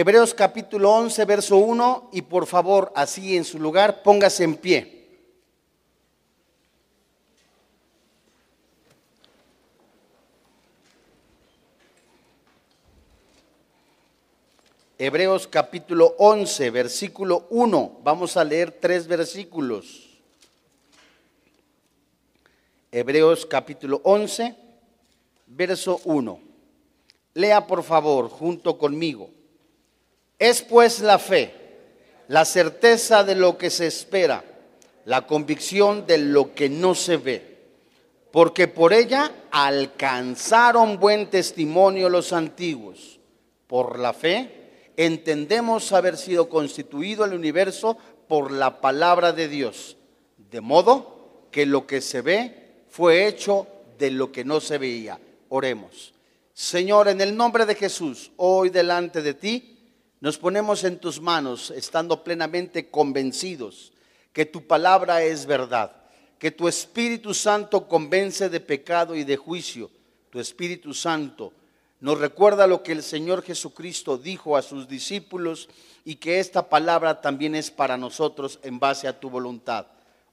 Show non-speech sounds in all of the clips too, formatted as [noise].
Hebreos capítulo 11, verso 1, y por favor, así en su lugar, póngase en pie. Hebreos capítulo 11, versículo 1. Vamos a leer tres versículos. Hebreos capítulo 11, verso 1. Lea por favor junto conmigo. Es pues la fe, la certeza de lo que se espera, la convicción de lo que no se ve, porque por ella alcanzaron buen testimonio los antiguos. Por la fe entendemos haber sido constituido el universo por la palabra de Dios, de modo que lo que se ve fue hecho de lo que no se veía. Oremos. Señor, en el nombre de Jesús, hoy delante de ti, nos ponemos en tus manos, estando plenamente convencidos que tu palabra es verdad, que tu Espíritu Santo convence de pecado y de juicio. Tu Espíritu Santo nos recuerda lo que el Señor Jesucristo dijo a sus discípulos y que esta palabra también es para nosotros en base a tu voluntad.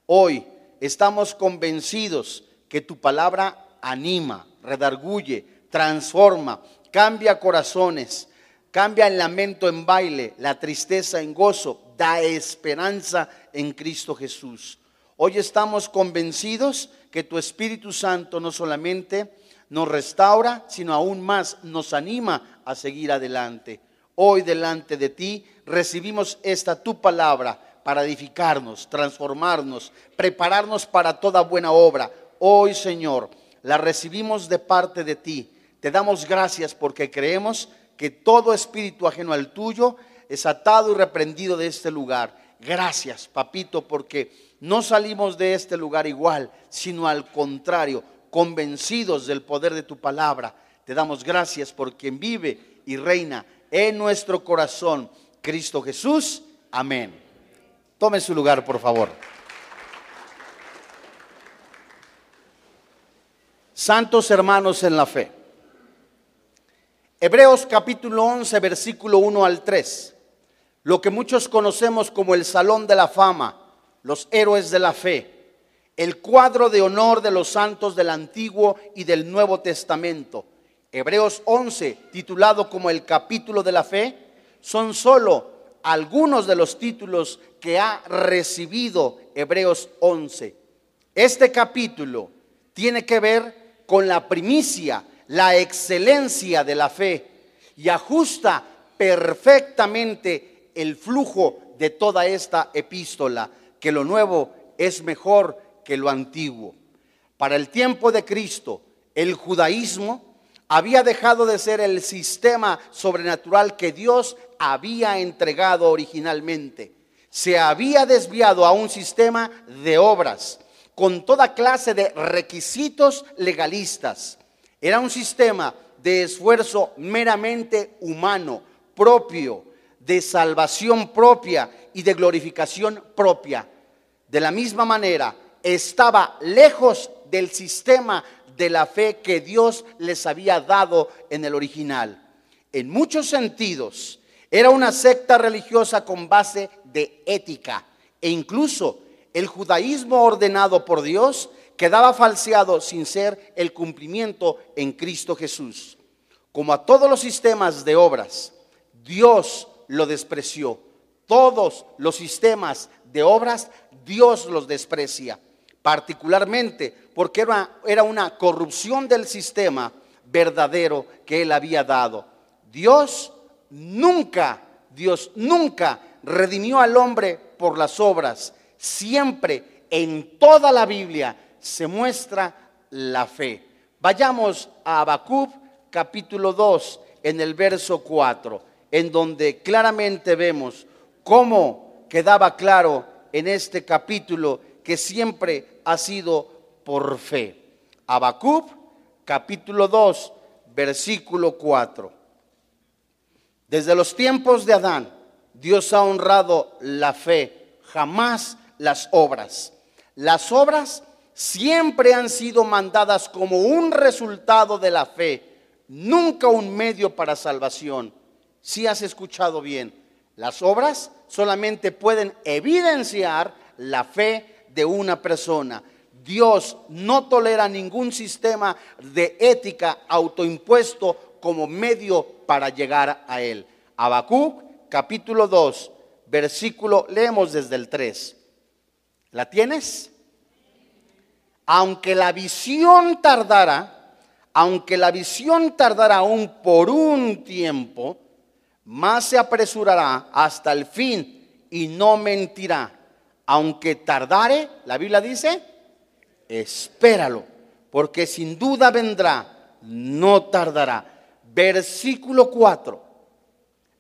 Hoy estamos convencidos que tu palabra anima, redarguye, transforma, cambia corazones, cambia el lamento en baile, la tristeza en gozo, da esperanza en Cristo Jesús. Hoy estamos convencidos que tu Espíritu Santo no solamente nos restaura, sino aún más nos anima a seguir adelante. Hoy delante de ti recibimos esta tu palabra para edificarnos, transformarnos, prepararnos para toda buena obra. Hoy, Señor, la recibimos de parte de ti. Te damos gracias porque creemos que todo espíritu ajeno al tuyo es atado y reprendido de este lugar. Gracias, papito, porque no salimos de este lugar igual, sino al contrario, convencidos del poder de tu palabra. Te damos gracias por quien vive y reina en nuestro corazón, Cristo Jesús. Amén. Tome su lugar, por favor. Santos hermanos en la fe. Hebreos capítulo 11, versículo 1 al 3. Lo que muchos conocemos como el Salón de la Fama, los héroes de la fe el cuadro de honor de los santos del Antiguo y del Nuevo Testamento. Hebreos 11, titulado como el capítulo de la fe, son solo algunos de los títulos que ha recibido Hebreos 11. Este capítulo tiene que ver con la primicia, la excelencia de la fe y ajusta perfectamente el flujo de toda esta epístola, que lo nuevo es mejor que lo antiguo. Para el tiempo de Cristo, el judaísmo había dejado de ser el sistema sobrenatural que Dios había entregado originalmente. Se había desviado a un sistema de obras con toda clase de requisitos legalistas. Era un sistema de esfuerzo meramente humano, propio, de salvación propia y de glorificación propia. De la misma manera, estaba lejos del sistema de la fe que Dios les había dado en el original. En muchos sentidos, era una secta religiosa con base de ética e incluso el judaísmo ordenado por Dios quedaba falseado sin ser el cumplimiento en Cristo Jesús. Como a todos los sistemas de obras, Dios lo despreció. Todos los sistemas de obras, Dios los desprecia particularmente porque era, era una corrupción del sistema verdadero que él había dado. Dios nunca, Dios nunca redimió al hombre por las obras. Siempre en toda la Biblia se muestra la fe. Vayamos a Habacuc capítulo 2 en el verso 4, en donde claramente vemos cómo quedaba claro en este capítulo que siempre ha sido por fe. Habacuc, capítulo 2, versículo 4. Desde los tiempos de Adán, Dios ha honrado la fe, jamás las obras. Las obras siempre han sido mandadas como un resultado de la fe, nunca un medio para salvación. Si has escuchado bien, las obras solamente pueden evidenciar la fe de una persona. Dios no tolera ningún sistema de ética autoimpuesto como medio para llegar a él. Habacuc, capítulo 2, versículo, leemos desde el 3. ¿La tienes? Aunque la visión tardara, aunque la visión tardara aún por un tiempo, más se apresurará hasta el fin y no mentirá. Aunque tardare, la Biblia dice, espéralo, porque sin duda vendrá, no tardará. Versículo 4.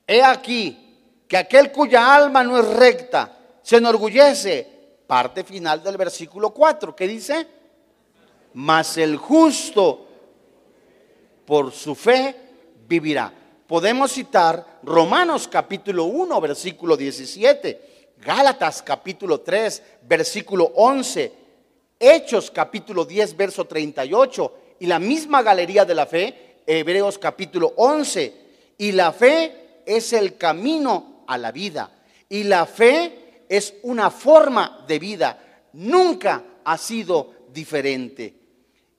He aquí que aquel cuya alma no es recta se enorgullece. Parte final del versículo 4, que dice, mas el justo por su fe vivirá. Podemos citar Romanos capítulo 1, versículo 17, Gálatas capítulo 3, versículo 11, Hechos capítulo 10, verso 38, y la misma galería de la fe, Hebreos capítulo 11. Y la fe es el camino a la vida. Y la fe es una forma de vida. Nunca ha sido diferente.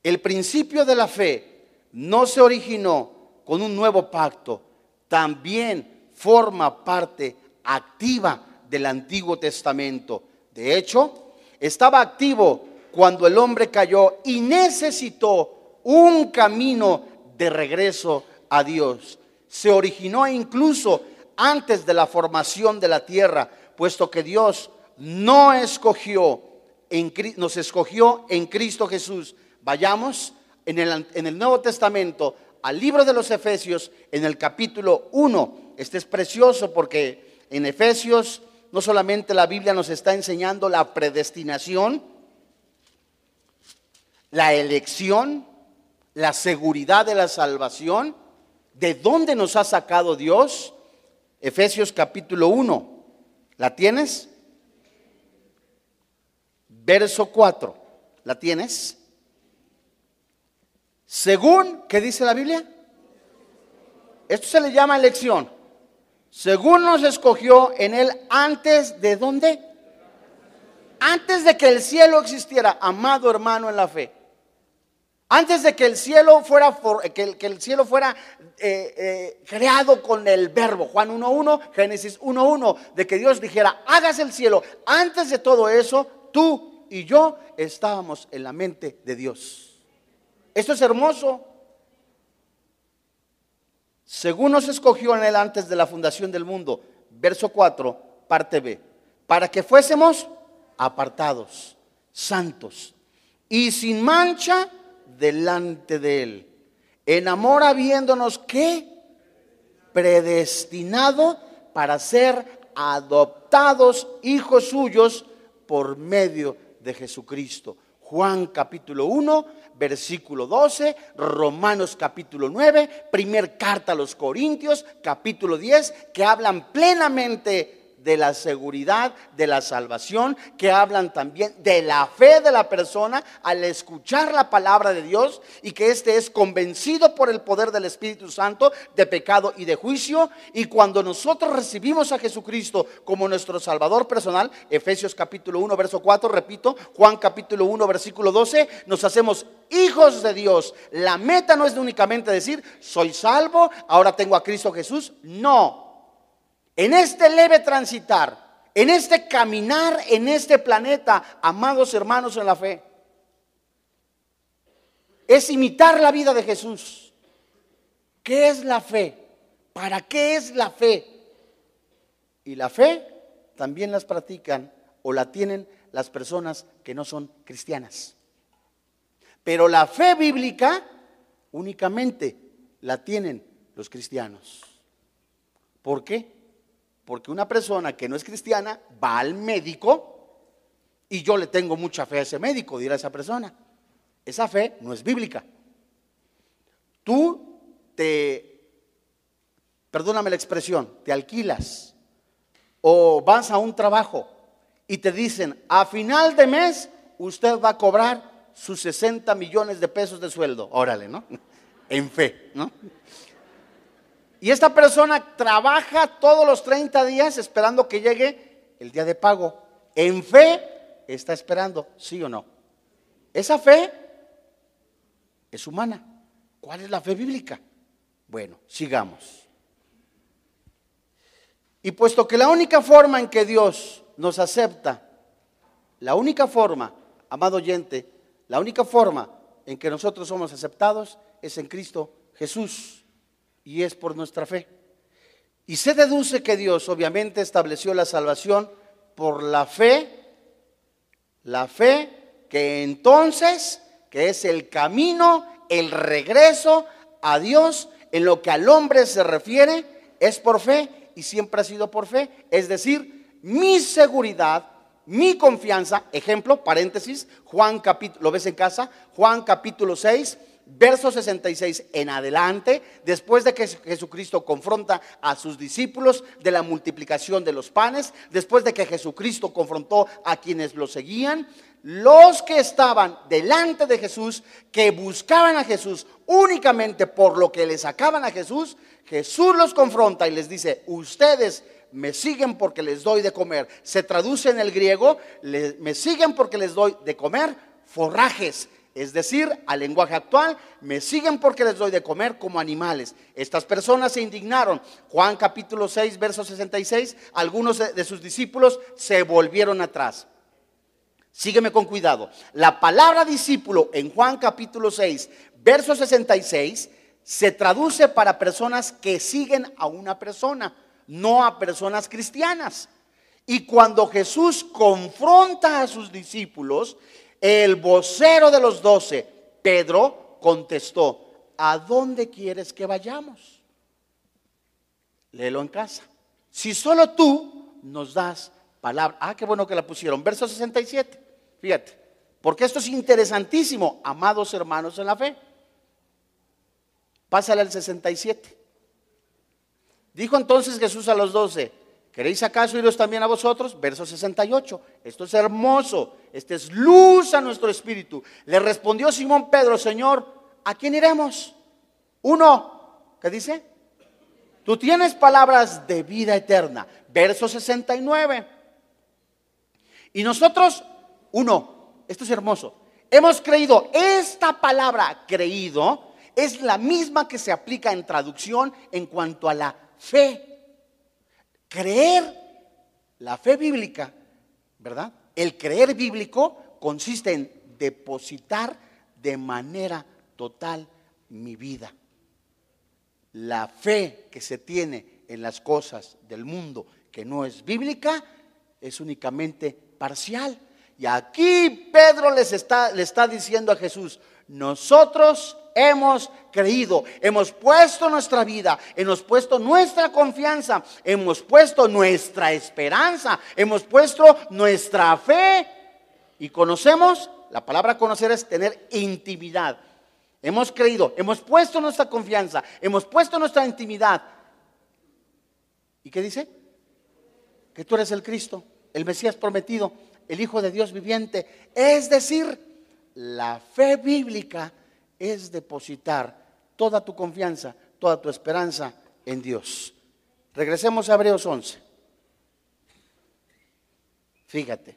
El principio de la fe no se originó con un nuevo pacto. También forma parte activa del Antiguo Testamento. De hecho, estaba activo cuando el hombre cayó y necesitó un camino de regreso a Dios. Se originó incluso antes de la formación de la tierra, puesto que Dios no escogió, en, nos escogió en Cristo Jesús. Vayamos en el, en el Nuevo Testamento al libro de los Efesios, en el capítulo 1. Este es precioso porque en Efesios no solamente la Biblia nos está enseñando la predestinación, la elección, la seguridad de la salvación, de dónde nos ha sacado Dios. Efesios capítulo 1. ¿La tienes? Verso 4. ¿La tienes? Según, ¿qué dice la Biblia? Esto se le llama elección. Según nos escogió en él antes de dónde? Antes de que el cielo existiera, amado hermano en la fe. Antes de que el cielo fuera, que el, cielo fuera eh, eh, creado con el verbo, Juan 1.1, Génesis 1.1, de que Dios dijera, hagas el cielo. Antes de todo eso, tú y yo estábamos en la mente de Dios. Esto es hermoso. Según nos escogió en él antes de la fundación del mundo, verso 4, parte B, para que fuésemos apartados, santos y sin mancha delante de Él. En amor habiéndonos que predestinado para ser adoptados hijos suyos por medio de Jesucristo. Juan capítulo 1, versículo 12, Romanos capítulo 9, primer carta a los Corintios capítulo 10, que hablan plenamente de la seguridad de la salvación, que hablan también de la fe de la persona al escuchar la palabra de Dios y que éste es convencido por el poder del Espíritu Santo de pecado y de juicio. Y cuando nosotros recibimos a Jesucristo como nuestro Salvador personal, Efesios capítulo 1, verso 4, repito, Juan capítulo 1, versículo 12, nos hacemos hijos de Dios. La meta no es únicamente decir, soy salvo, ahora tengo a Cristo Jesús. No, en este leve transitar, en este caminar en este planeta, amados hermanos en la fe, es imitar la vida de Jesús. ¿Qué es la fe? ¿Para qué es la fe? Y la fe también las practican o la tienen las personas que no son cristianas. Pero la fe bíblica únicamente la tienen los cristianos. ¿Por qué? Porque una persona que no es cristiana va al médico y yo le tengo mucha fe a ese médico, dirá esa persona. Esa fe no es bíblica. Tú te, perdóname la expresión, te alquilas o vas a un trabajo y te dicen, a final de mes usted va a cobrar sus 60 millones de pesos de sueldo. Órale, ¿no? [laughs] En fe, ¿no? Y esta persona trabaja todos los 30 días esperando que llegue el día de pago. En fe está esperando, sí o no. Esa fe es humana. ¿Cuál es la fe bíblica? Bueno, sigamos. Y puesto que la única forma en que Dios nos acepta, la única forma, amado oyente, la única forma en que nosotros somos aceptados es en Cristo Jesús y es por nuestra fe. Y se deduce que Dios obviamente estableció la salvación por la fe, la fe que entonces, que es el camino, el regreso a Dios, en lo que al hombre se refiere, es por fe y siempre ha sido por fe. Es decir, mi seguridad, mi confianza, ejemplo, paréntesis, Juan capítulo, ¿lo ves en casa? Juan capítulo 6, verso 66 en adelante, después de que Jesucristo confronta a sus discípulos de la multiplicación de los panes, después de que Jesucristo confrontó a quienes lo seguían, los que estaban delante de Jesús, que buscaban a Jesús únicamente por lo que le sacaban a Jesús, Jesús los confronta y les dice, ustedes me siguen porque les doy de comer. Se traduce en el griego, me siguen porque les doy de comer forrajes. Es decir, al lenguaje actual, me siguen porque les doy de comer como animales. Estas personas se indignaron. Juan capítulo 6, verso 66, algunos de sus discípulos se volvieron atrás. Sígueme con cuidado. La palabra discípulo en Juan capítulo 6, verso 66, se traduce para personas que siguen a una persona, no a personas cristianas. Y cuando Jesús confronta a sus discípulos, el vocero de los doce, Pedro, contestó, ¿a dónde quieres que vayamos? Léelo en casa. Si solo tú nos das palabra. Ah, qué bueno que la pusieron. Verso 67. Fíjate, porque esto es interesantísimo, amados hermanos en la fe. Pásale al 67. Dijo entonces Jesús a los doce, ¿queréis acaso iros también a vosotros? Verso 68. Esto es hermoso, este es luz a nuestro espíritu. Le respondió Simón Pedro, Señor, ¿a quién iremos? Uno, ¿qué dice? Tú tienes palabras de vida eterna. Verso 69. Y nosotros uno, esto es hermoso. Hemos creído, esta palabra creído es la misma que se aplica en traducción en cuanto a la fe. Creer, la fe bíblica, ¿verdad? El creer bíblico consiste en depositar de manera total mi vida. La fe que se tiene en las cosas del mundo que no es bíblica es únicamente parcial. Y aquí Pedro les está, le está diciendo a Jesús, nosotros hemos creído, hemos puesto nuestra vida, hemos puesto nuestra confianza, hemos puesto nuestra esperanza, hemos puesto nuestra fe y conocemos, la palabra conocer es tener intimidad. Hemos creído, hemos puesto nuestra confianza, hemos puesto nuestra intimidad. ¿Y qué dice? Que tú eres el Cristo, el Mesías prometido el Hijo de Dios viviente. Es decir, la fe bíblica es depositar toda tu confianza, toda tu esperanza en Dios. Regresemos a Hebreos 11. Fíjate.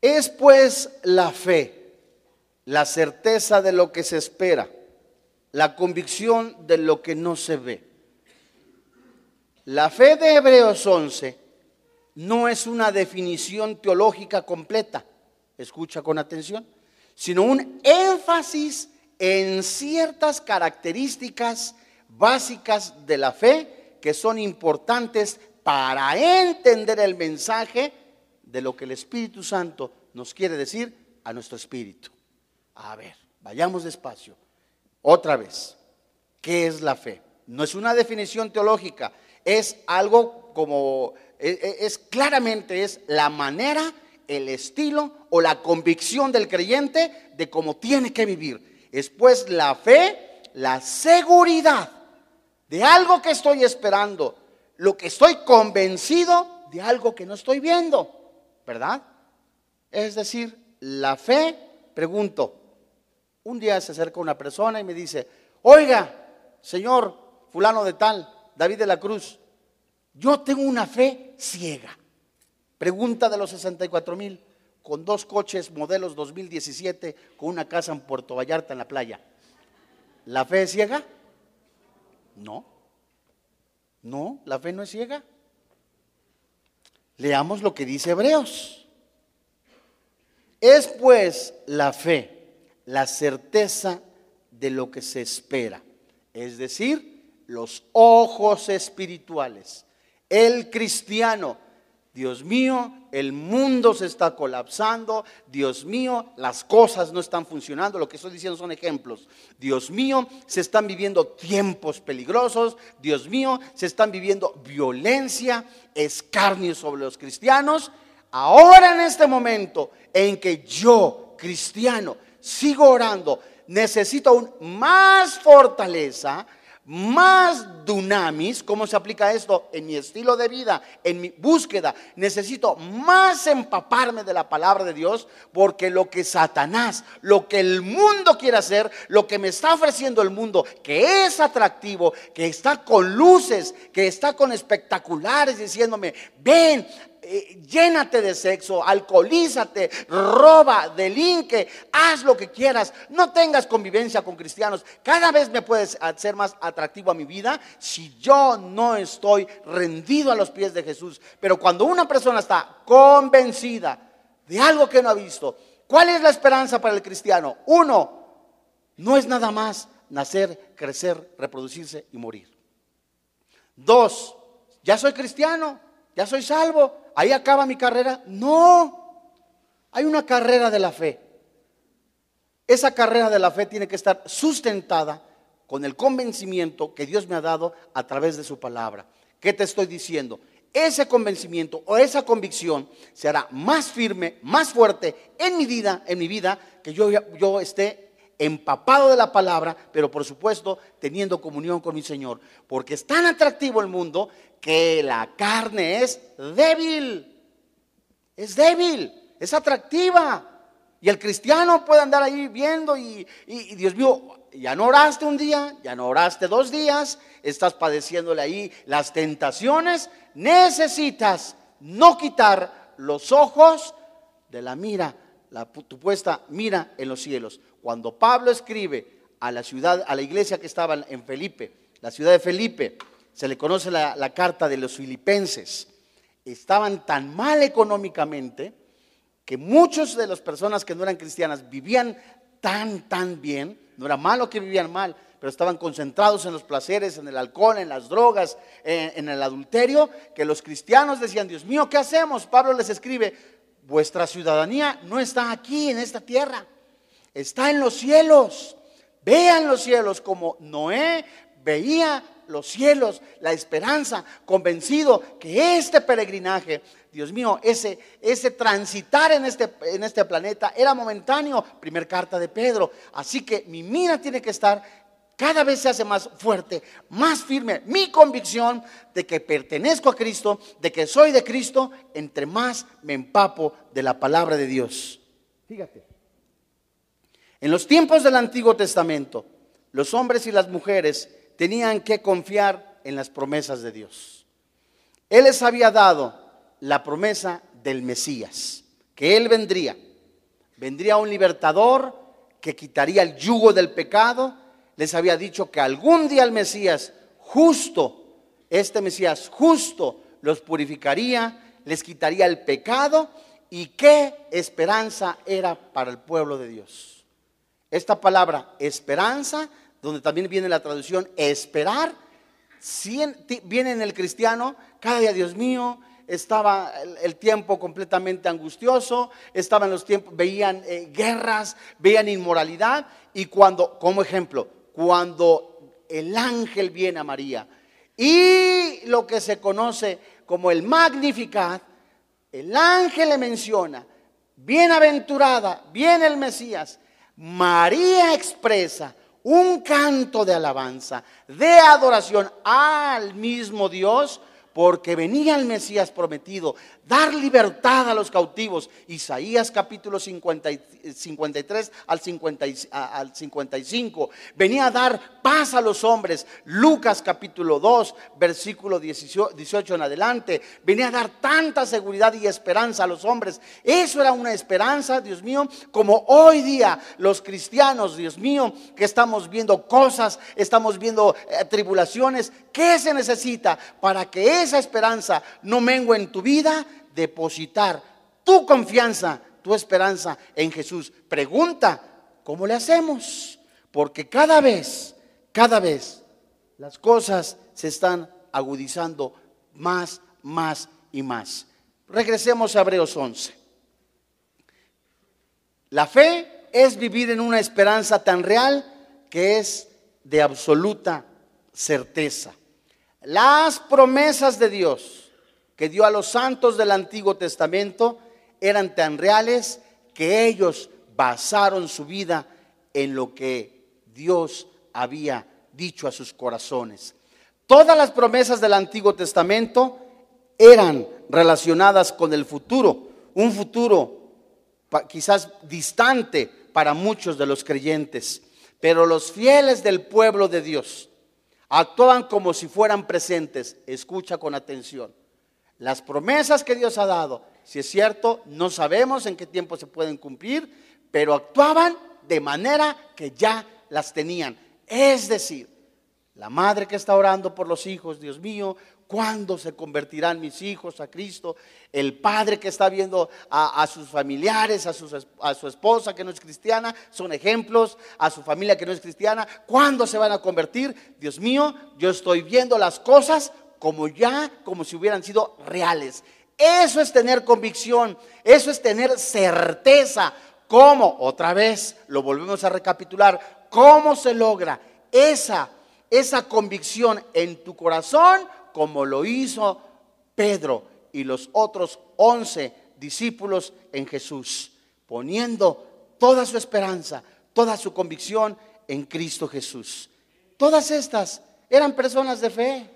Es pues la fe, la certeza de lo que se espera, la convicción de lo que no se ve. La fe de Hebreos 11 no es una definición teológica completa, escucha con atención, sino un énfasis en ciertas características básicas de la fe que son importantes para entender el mensaje de lo que el Espíritu Santo nos quiere decir a nuestro espíritu. A ver, vayamos despacio. Otra vez, ¿qué es la fe? No es una definición teológica, es algo como es, claramente es la manera, el estilo o la convicción del creyente de cómo tiene que vivir. Es pues la fe, la seguridad de algo que estoy esperando, lo que estoy convencido de algo que no estoy viendo, ¿verdad? Es decir, la fe, pregunto, un día se acerca una persona y me dice, oiga, Señor fulano de tal, David de la Cruz, yo tengo una fe ciega. Pregunta de los 64 mil, con dos coches modelos 2017, con una casa en Puerto Vallarta en la playa. ¿La fe es ciega? No. No, la fe no es ciega. Leamos lo que dice Hebreos. Es pues la fe, la certeza de lo que se espera, es decir, los ojos espirituales. El cristiano Dios mío, el mundo se está colapsando. Dios mío, las cosas no están funcionando. Lo que estoy diciendo son ejemplos. Dios mío, se están viviendo tiempos peligrosos. Dios mío, se están viviendo violencia, escarnio sobre los cristianos. Ahora en este momento en que yo, cristiano, sigo orando, necesito aún más fortaleza más dunamis, ¿cómo se aplica esto? En mi estilo de vida, en mi búsqueda, necesito más empaparme de la palabra de Dios, porque lo que Satanás, lo que el mundo quiere hacer, lo que me está ofreciendo el mundo, que es atractivo, que está con luces, que está con espectaculares, diciéndome, ven, eh, llénate de sexo, alcoholízate, roba, delinque, haz lo que quieras, no tengas convivencia con cristianos. Cada vez me puedes hacer más atractivo a mi vida si yo no estoy rendido a los pies de Jesús. Pero cuando una persona está convencida de algo que no ha visto, ¿cuál es la esperanza para el cristiano? Uno, no es nada más nacer, crecer, reproducirse y morir. Dos, ya soy cristiano, ya soy salvo, ahí acaba mi carrera. No, hay una carrera de la fe. Esa carrera de la fe tiene que estar sustentada con el convencimiento que Dios me ha dado a través de su palabra. ¿Qué te estoy diciendo? Ese convencimiento o esa convicción será más firme, más fuerte en mi vida, en mi vida, que yo, yo esté empapado de la palabra, pero por supuesto teniendo comunión con mi Señor. Porque es tan atractivo el mundo que la carne es débil. Es débil, es atractiva. Y el cristiano puede andar ahí viendo y, Dios mío, ya no oraste un día, ya no oraste dos días, estás padeciéndole ahí las tentaciones. Necesitas no quitar los ojos de la mira, la, tu puesta mira en los cielos. Cuando Pablo escribe a la ciudad, a la iglesia que estaba en Felipe, la ciudad de Felipe, se le conoce la, carta de los filipenses, estaban tan mal económicamente que muchas de las personas que no eran cristianas vivían tan, tan bien, no era malo que vivían mal, pero estaban concentrados en los placeres, en el alcohol, en las drogas, en, en, el adulterio, que los cristianos decían, Dios mío, ¿qué hacemos? Pablo les escribe, vuestra ciudadanía no está aquí en esta tierra, está en los cielos. Vean los cielos como Noé veía los cielos, la esperanza, convencido que este peregrinaje, Dios mío, ese, ese transitar en este, en este planeta era momentáneo. Primer carta de Pedro. Así que mi mira tiene que estar cada vez se hace más fuerte, más firme mi convicción de que pertenezco a Cristo, de que soy de Cristo, entre más me empapo de la palabra de Dios. Fíjate. En los tiempos del Antiguo Testamento, los hombres y las mujeres tenían que confiar en las promesas de Dios. Él les había dado la promesa del Mesías, que Él vendría. Vendría un libertador que quitaría el yugo del pecado. Les había dicho que algún día el Mesías justo, este Mesías justo, los purificaría, les quitaría el pecado y qué esperanza era para el pueblo de Dios. Esta palabra esperanza donde también viene la traducción esperar, viene en el cristiano, cada día, Dios mío, estaba el, tiempo completamente angustioso, estaban los tiempos, veían eh, guerras, veían inmoralidad, y cuando, como ejemplo, cuando el ángel viene a María, y lo que se conoce como el Magnificat, el ángel le menciona, bienaventurada, viene el Mesías, María expresa, un canto de alabanza, de adoración al mismo Dios, porque venía el Mesías prometido, dar libertad a los cautivos. Isaías capítulo 53 al, 50, al 55. Venía a dar paz a los hombres. Lucas capítulo 2, versículo 18 en adelante. Venía a dar tanta seguridad y esperanza a los hombres. Eso era una esperanza, Dios mío, como hoy día los cristianos, Dios mío, que estamos viendo cosas, estamos viendo eh, tribulaciones. ¿Qué se necesita para que esa esperanza no mengue en tu vida? depositar tu confianza, tu esperanza en Jesús. Pregunta, ¿cómo le hacemos? Porque cada vez, cada vez, las cosas se están agudizando más, más y más. Regresemos a Hebreos 11. La fe es vivir en una esperanza tan real que es de absoluta certeza. Las promesas de Dios que dio a los santos del Antiguo Testamento eran tan reales que ellos basaron su vida en lo que Dios había dicho a sus corazones. Todas las promesas del Antiguo Testamento eran relacionadas con el futuro, un futuro quizás distante para muchos de los creyentes, pero los fieles del pueblo de Dios actuaban como si fueran presentes. Escucha con atención. Las promesas que Dios ha dado, si es cierto, no sabemos en qué tiempo se pueden cumplir, pero actuaban de manera que ya las tenían. Es decir, la madre que está orando por los hijos, Dios mío, ¿cuándo se convertirán mis hijos a Cristo? El padre que está viendo a, sus familiares, a, a su esposa que no es cristiana, son ejemplos, a su familia que no es cristiana, ¿cuándo se van a convertir? Dios mío, yo estoy viendo las cosas como ya, como si hubieran sido reales. Eso es tener convicción, eso es tener certeza. ¿Cómo? Otra vez, lo volvemos a recapitular. ¿Cómo se logra esa, esa convicción en tu corazón como lo hizo Pedro y los otros once discípulos en Jesús? Poniendo toda su esperanza, toda su convicción en Cristo Jesús. Todas estas eran personas de fe.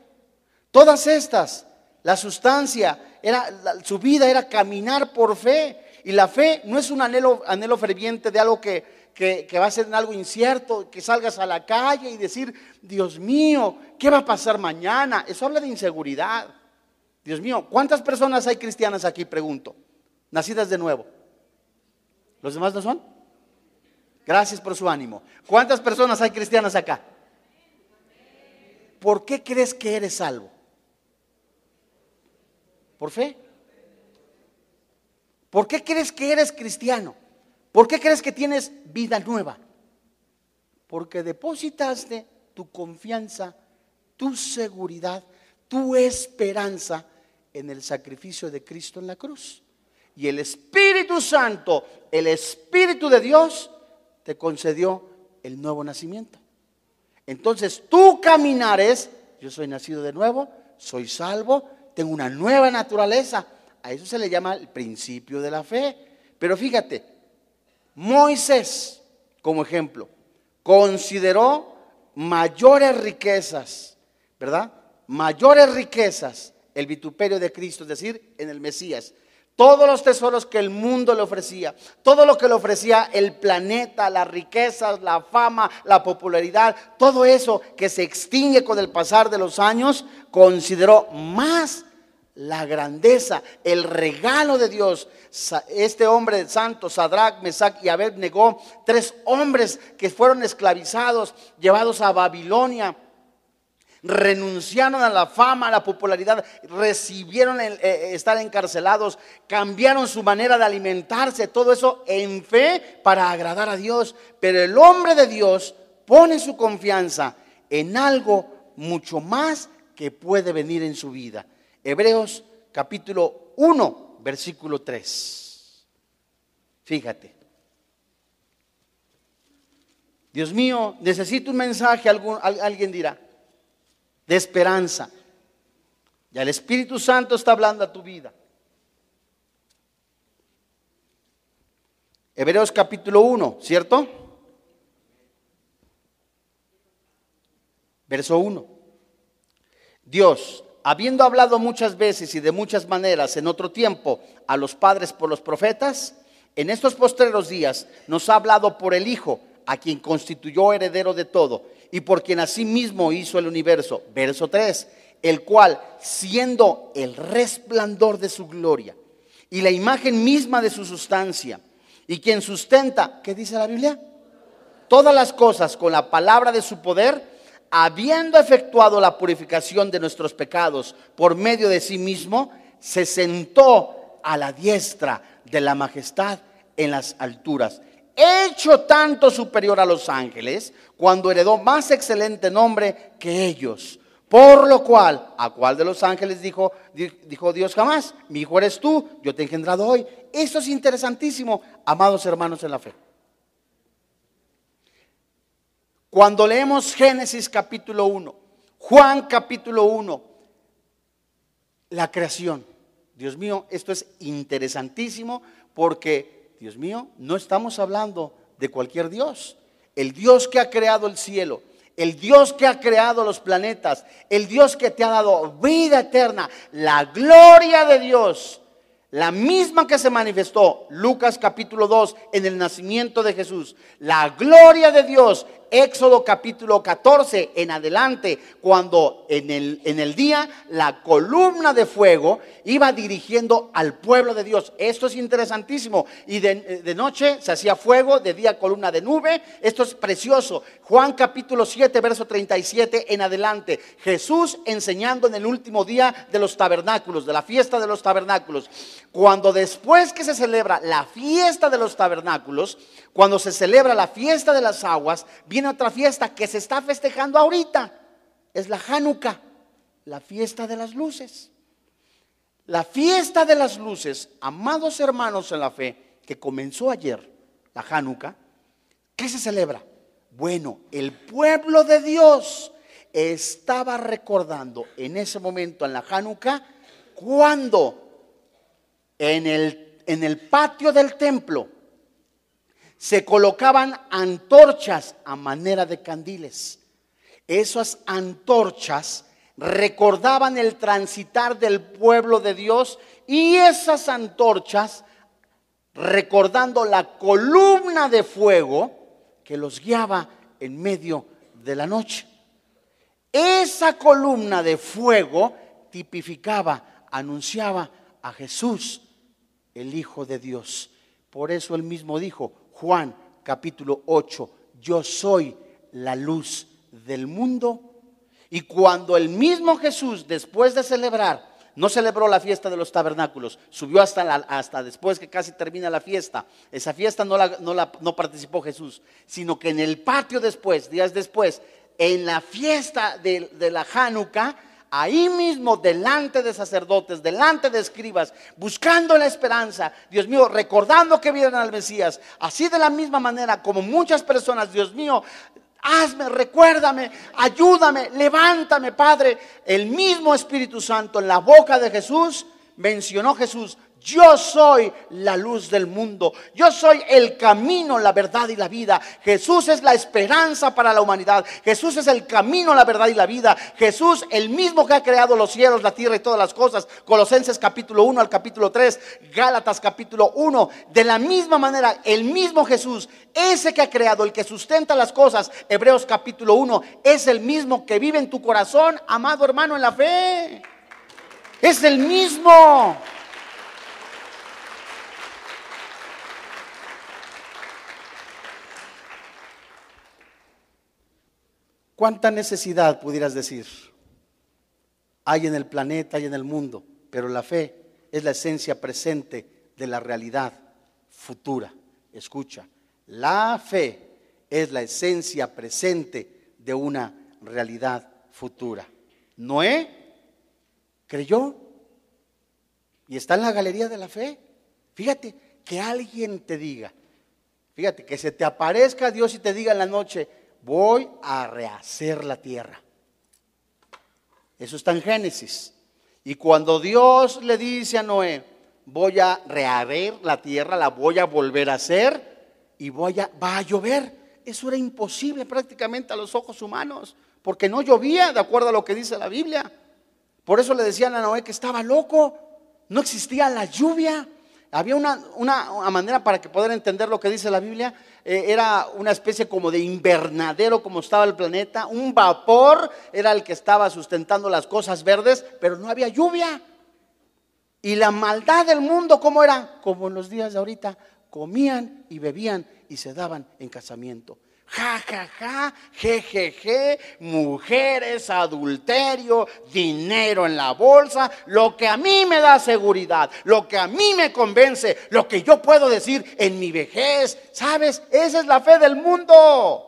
Todas estas, la sustancia, era, su vida era caminar por fe. Y la fe no es un anhelo, anhelo ferviente de algo que, que, va a ser algo incierto, que salgas a la calle y decir, Dios mío, ¿qué va a pasar mañana? Eso habla de inseguridad. Dios mío, ¿cuántas personas hay cristianas aquí? Pregunto. Nacidas de nuevo. ¿Los demás no son? Gracias por su ánimo. ¿Cuántas personas hay cristianas acá? ¿Por qué crees que eres salvo? Por fe. ¿Por qué crees que eres cristiano? ¿Por qué crees que tienes vida nueva? Porque depositaste tu confianza, tu seguridad, tu esperanza en el sacrificio de Cristo en la cruz. Y el Espíritu Santo, el Espíritu de Dios, te concedió el nuevo nacimiento. Entonces tu caminar es, yo soy nacido de nuevo, soy salvo, tengo una nueva naturaleza. A eso se le llama el principio de la fe. Pero fíjate, Moisés, como ejemplo, consideró mayores riquezas, ¿verdad? Mayores riquezas el vituperio de Cristo, es decir, en el Mesías. Todos los tesoros que el mundo le ofrecía, todo lo que le ofrecía el planeta, las riquezas, la fama, la popularidad, todo eso que se extingue con el pasar de los años, consideró más la grandeza, el regalo de Dios. Este hombre santo, Sadrach, Mesach y negó tres hombres que fueron esclavizados, llevados a Babilonia, renunciaron a la fama, a la popularidad, recibieron el, eh, estar encarcelados, cambiaron su manera de alimentarse, todo eso en fe para agradar a Dios. Pero el hombre de Dios pone su confianza en algo mucho más que puede venir en su vida. Hebreos capítulo 1, versículo 3. Fíjate. Dios mío, necesito un mensaje, algún, alguien dirá, de esperanza. Ya el Espíritu Santo está hablando a tu vida. Hebreos capítulo 1, ¿cierto? Verso 1. Dios, habiendo hablado muchas veces y de muchas maneras en otro tiempo a los padres por los profetas, en estos postreros días nos ha hablado por el Hijo, a quien constituyó heredero de todo y por quien asimismo hizo el universo. Verso 3, el cual, siendo el resplandor de su gloria y la imagen misma de su sustancia, y quien sustenta, ¿qué dice la Biblia? Todas las cosas con la palabra de su poder, habiendo efectuado la purificación de nuestros pecados por medio de sí mismo, se sentó a la diestra de la majestad en las alturas, hecho tanto superior a los ángeles, cuando heredó más excelente nombre que ellos. Por lo cual, ¿a cuál de los ángeles dijo, dijo Dios jamás? Mi hijo eres tú, yo te he engendrado hoy. Esto es interesantísimo, amados hermanos en la fe. Cuando leemos Génesis capítulo 1, Juan capítulo 1, la creación. Dios mío, esto es interesantísimo porque, Dios mío, no estamos hablando de cualquier Dios. El Dios que ha creado el cielo, el Dios que ha creado los planetas, el Dios que te ha dado vida eterna, la gloria de Dios, la misma que se manifestó, Lucas capítulo 2, en el nacimiento de Jesús, la gloria de Dios Éxodo capítulo 14 en adelante, cuando en el, en el día la columna de fuego iba dirigiendo al pueblo de Dios. Esto es interesantísimo. Y de, de noche se hacía fuego, de día columna de nube. Esto es precioso. Juan capítulo 7, verso 37 en adelante. Jesús enseñando en el último día de los tabernáculos, de la fiesta de los tabernáculos. Cuando después que se celebra la fiesta de los tabernáculos, cuando se celebra la fiesta de las aguas, viene otra fiesta que se está festejando ahorita. Es la Hanukkah, la fiesta de las luces. La fiesta de las luces, amados hermanos en la fe, que comenzó ayer, la Hanukkah, ¿qué se celebra? Bueno, el pueblo de Dios estaba recordando en ese momento en la Hanukkah cuando en el, en el patio del templo se colocaban antorchas a manera de candiles. Esas antorchas recordaban el transitar del pueblo de Dios y esas antorchas recordando la columna de fuego que los guiaba en medio de la noche. Esa columna de fuego tipificaba, anunciaba a Jesús, el Hijo de Dios. Por eso él mismo dijo, Juan capítulo 8, yo soy la luz del mundo. Y cuando el mismo Jesús, después de celebrar, no celebró la fiesta de los tabernáculos, subió hasta, hasta después que casi termina la fiesta. Esa fiesta no, la, no, la, no participó Jesús, sino que en el patio después, días después, en la fiesta de, de la Hanukkah, ahí mismo delante de sacerdotes, delante de escribas, buscando la esperanza, Dios mío, recordando que vienen al Mesías, así de la misma manera como muchas personas, Dios mío, hazme, recuérdame, ayúdame, levántame, Padre, el mismo Espíritu Santo en la boca de Jesús mencionó Jesús, yo soy la luz del mundo. Yo soy el camino, la verdad y la vida. Jesús es la esperanza para la humanidad. Jesús es el camino, la verdad y la vida. Jesús, el mismo que ha creado los cielos, la tierra y todas las cosas. Colosenses capítulo 1 al capítulo 3. Gálatas capítulo 1. De la misma manera, el mismo Jesús, ese que ha creado, el que sustenta las cosas. Hebreos capítulo 1. Es el mismo que vive en tu corazón, amado hermano en la fe. Es el mismo. ¿Cuánta necesidad pudieras decir hay en el planeta y en el mundo? Pero la fe es la esencia presente de la realidad futura. Escucha, la fe es la esencia presente de una realidad futura. Noé creyó y está en la galería de la fe. Fíjate, que alguien te diga, fíjate, que se te aparezca Dios y te diga en la noche, voy a rehacer la tierra. Eso está en Génesis. Y cuando Dios le dice a Noé, voy a rehacer la tierra, la voy a volver a hacer y voy a, va a llover. Eso era imposible prácticamente a los ojos humanos, porque no llovía de acuerdo a lo que dice la Biblia. Por eso le decían a Noé que estaba loco. No existía la lluvia. Había una, una, manera para que poder entender lo que dice la Biblia. Eh, era una especie como de invernadero como estaba el planeta. Un vapor era el que estaba sustentando las cosas verdes, pero no había lluvia. Y la maldad del mundo, ¿cómo era? Como en los días de ahorita, comían y bebían y se daban en casamiento. Ja, ja, ja, je, je, je, mujeres, adulterio, dinero en la bolsa, lo que a mí me da seguridad, lo que a mí me convence, lo que yo puedo decir en mi vejez. ¿Sabes? Esa es la fe del mundo.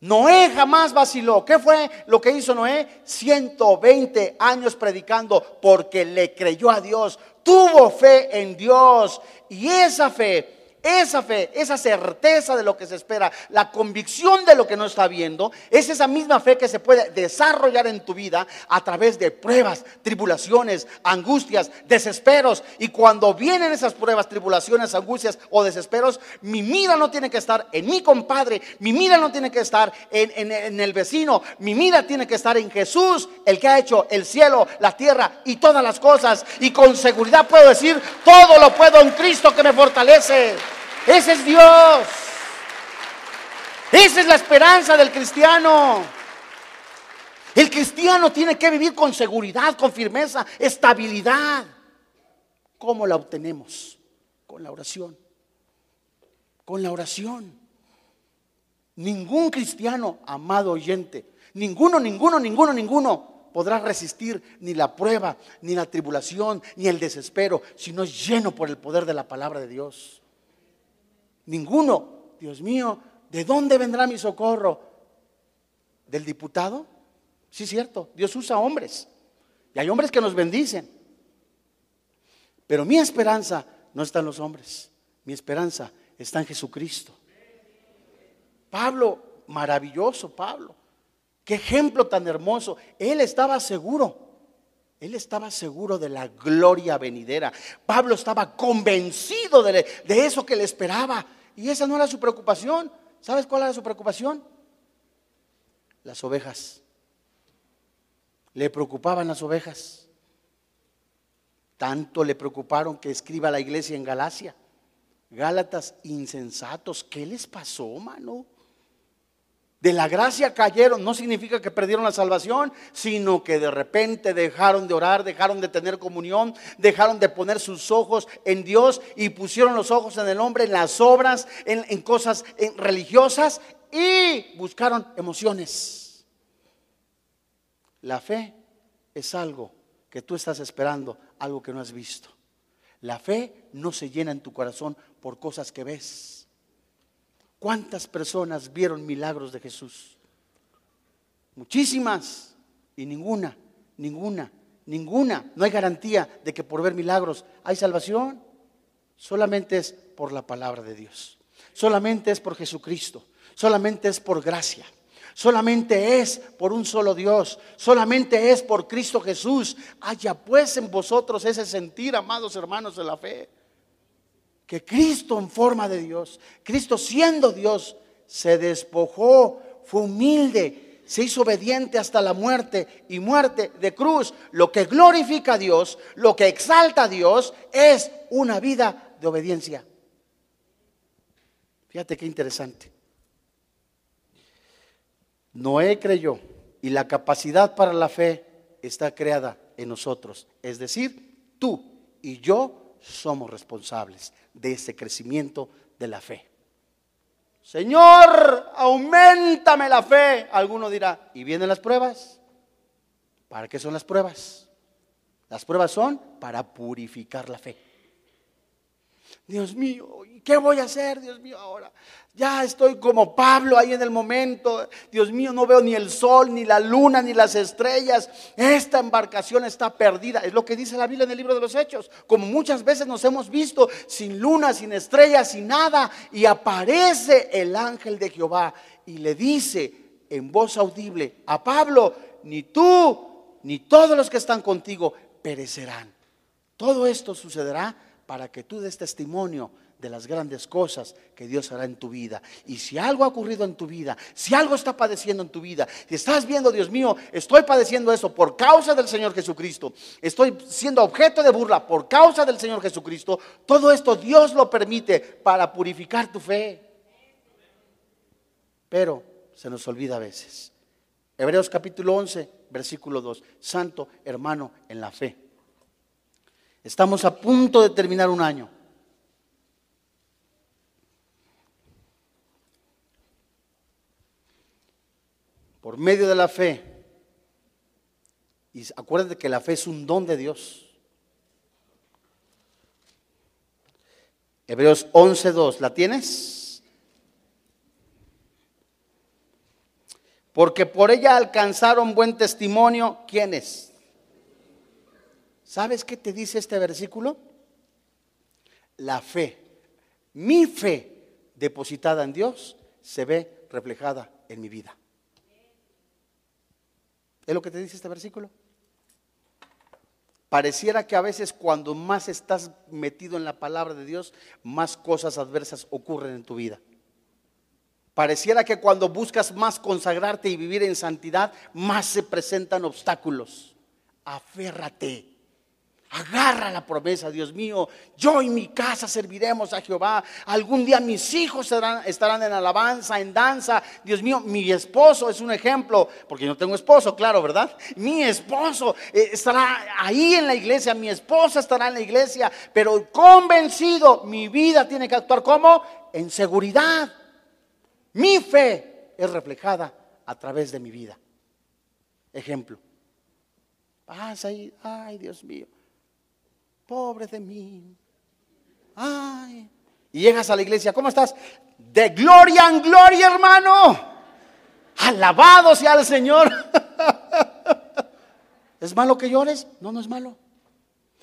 Noé jamás vaciló. ¿Qué fue lo que hizo Noé? 120 años predicando porque le creyó a Dios, tuvo fe en Dios y esa fe esa fe, esa certeza de lo que se espera, la convicción de lo que no está viendo, es esa misma fe que se puede desarrollar en tu vida a través de pruebas, tribulaciones, angustias, desesperos. Y cuando vienen esas pruebas, tribulaciones, angustias o desesperos, mi mira no tiene que estar en mi compadre, mi mira no tiene que estar en, en el vecino, mi mira tiene que estar en Jesús, el que ha hecho el cielo, la tierra y todas las cosas. Y con seguridad puedo decir, todo lo puedo en Cristo que me fortalece. Ese es Dios. Esa es la esperanza del cristiano. El cristiano tiene que vivir con seguridad, con firmeza, estabilidad. ¿Cómo la obtenemos? Con la oración. Con la oración. Ningún cristiano, amado oyente, ninguno, ninguno, ninguno, ninguno podrá resistir ni la prueba, ni la tribulación, ni el desespero, si no es lleno por el poder de la palabra de Dios. Ninguno. Dios mío, ¿de dónde vendrá mi socorro? ¿Del diputado? Sí, cierto. Dios usa hombres. Y hay hombres que nos bendicen. Pero mi esperanza no está en los hombres. Mi esperanza está en Jesucristo. Pablo, maravilloso Pablo. Qué ejemplo tan hermoso. Él estaba seguro. Él estaba seguro de la gloria venidera. Pablo estaba convencido de, de eso que le esperaba. Y esa no era su preocupación. ¿Sabes cuál era su preocupación? Las ovejas. Le preocupaban las ovejas. Tanto le preocuparon que escriba la iglesia en Galacia. Gálatas insensatos. ¿Qué les pasó, mano? De la gracia cayeron, no significa que perdieron la salvación, sino que de repente dejaron de orar, dejaron de tener comunión, dejaron de poner sus ojos en Dios y pusieron los ojos en el hombre, en las obras, en, cosas religiosas y buscaron emociones. La fe es algo que tú estás esperando, algo que no has visto. La fe no se llena en tu corazón por cosas que ves ¿Cuántas personas vieron milagros de Jesús? Muchísimas. Y ninguna, ninguna, ninguna. No hay garantía de que por ver milagros hay salvación. Solamente es por la palabra de Dios. Solamente es por Jesucristo. Solamente es por gracia. Solamente es por un solo Dios. Solamente es por Cristo Jesús. Haya pues en vosotros ese sentir, amados hermanos de la fe que Cristo en forma de Dios, Cristo siendo Dios, se despojó, fue humilde, se hizo obediente hasta la muerte y muerte de cruz. Lo que glorifica a Dios, lo que exalta a Dios es una vida de obediencia. Fíjate qué interesante. Noé creyó y la capacidad para la fe está creada en nosotros. Es decir, tú y yo somos responsables de ese crecimiento de la fe. Señor, aumentame la fe. Alguno dirá, ¿y vienen las pruebas? ¿Para qué son las pruebas? Las pruebas son para purificar la fe. Dios mío, ¿qué voy a hacer, Dios mío, ahora? Ya estoy como Pablo ahí en el momento. Dios mío, no veo ni el sol, ni la luna, ni las estrellas. Esta embarcación está perdida. Es lo que dice la Biblia en el libro de los Hechos. Como muchas veces nos hemos visto sin luna, sin estrellas, sin nada. Y aparece el ángel de Jehová y le dice en voz audible a Pablo, ni tú, ni todos los que están contigo perecerán. Todo esto sucederá para que tú des testimonio de las grandes cosas que Dios hará en tu vida. Y si algo ha ocurrido en tu vida, si algo está padeciendo en tu vida, si estás viendo, Dios mío, estoy padeciendo eso por causa del Señor Jesucristo, estoy siendo objeto de burla por causa del Señor Jesucristo, todo esto Dios lo permite para purificar tu fe. Pero se nos olvida a veces. Hebreos capítulo 11, versículo 2. Santo hermano en la fe. Estamos a punto de terminar un año. por medio de la fe. Y acuérdate que la fe es un don de Dios. Hebreos 11.2, ¿la tienes? Porque por ella alcanzaron buen testimonio, ¿quiénes? ¿Sabes qué te dice este versículo? La fe, mi fe depositada en Dios, se ve reflejada en mi vida. ¿Es lo que te dice este versículo? Pareciera que a veces cuando más estás metido en la palabra de Dios, más cosas adversas ocurren en tu vida. Pareciera que cuando buscas más consagrarte y vivir en santidad, más se presentan obstáculos. Aférrate. Agarra la promesa, Dios mío. Yo y mi casa serviremos a Jehová. Algún día mis hijos estarán, en alabanza, en danza. Dios mío, mi esposo es un ejemplo, porque yo tengo esposo, claro, ¿verdad? Mi esposo eh, estará ahí en la iglesia, mi esposa estará en la iglesia, pero convencido, mi vida tiene que actuar como en seguridad. Mi fe es reflejada a través de mi vida. Ejemplo. Vas ahí, ay Dios mío pobre de mí. Ay. Y llegas a la iglesia, ¿cómo estás? De gloria en gloria, hermano. Alabado sea el Señor. [laughs] ¿Es malo que llores? No, no es malo.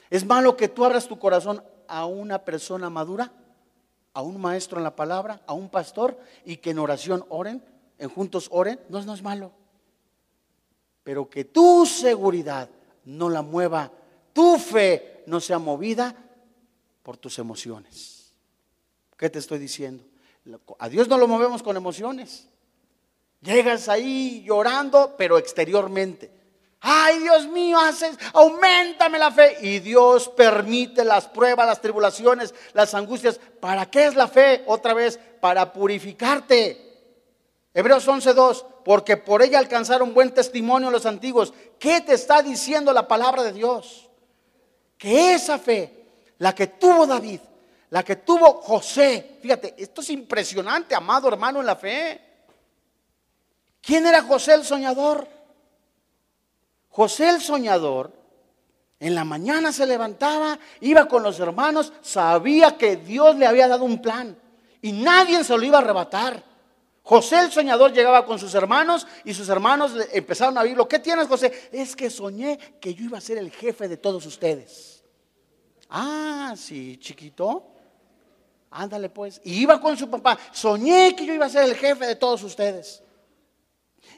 ¿Es malo que tú abras tu corazón a una persona madura? ¿A un maestro en la palabra? ¿A un pastor? Y que en oración oren, en juntos oren. No, no es malo. Pero que tu seguridad no la mueva tu fe no sea movida por tus emociones. ¿Qué te estoy diciendo? A Dios no lo movemos con emociones. Llegas ahí llorando, pero exteriormente. Ay, Dios mío, haces, aumentame la fe. Y Dios permite las pruebas, las tribulaciones, las angustias. ¿Para qué es la fe? Otra vez, para purificarte. Hebreos 11:2, porque por ella alcanzaron buen testimonio los antiguos. ¿Qué te está diciendo la palabra de Dios? Que esa fe, la que tuvo David, la que tuvo José, fíjate, esto es impresionante, amado hermano en la fe. ¿Quién era José el soñador? José el soñador en la mañana se levantaba, iba con los hermanos, sabía que Dios le había dado un plan y nadie se lo iba a arrebatar. José el soñador llegaba con sus hermanos y sus hermanos empezaron a oírlo. ¿Qué tienes, José? Es que soñé que yo iba a ser el jefe de todos ustedes. Ah, sí, chiquito. Ándale pues. Y iba con su papá. Soñé que yo iba a ser el jefe de todos ustedes.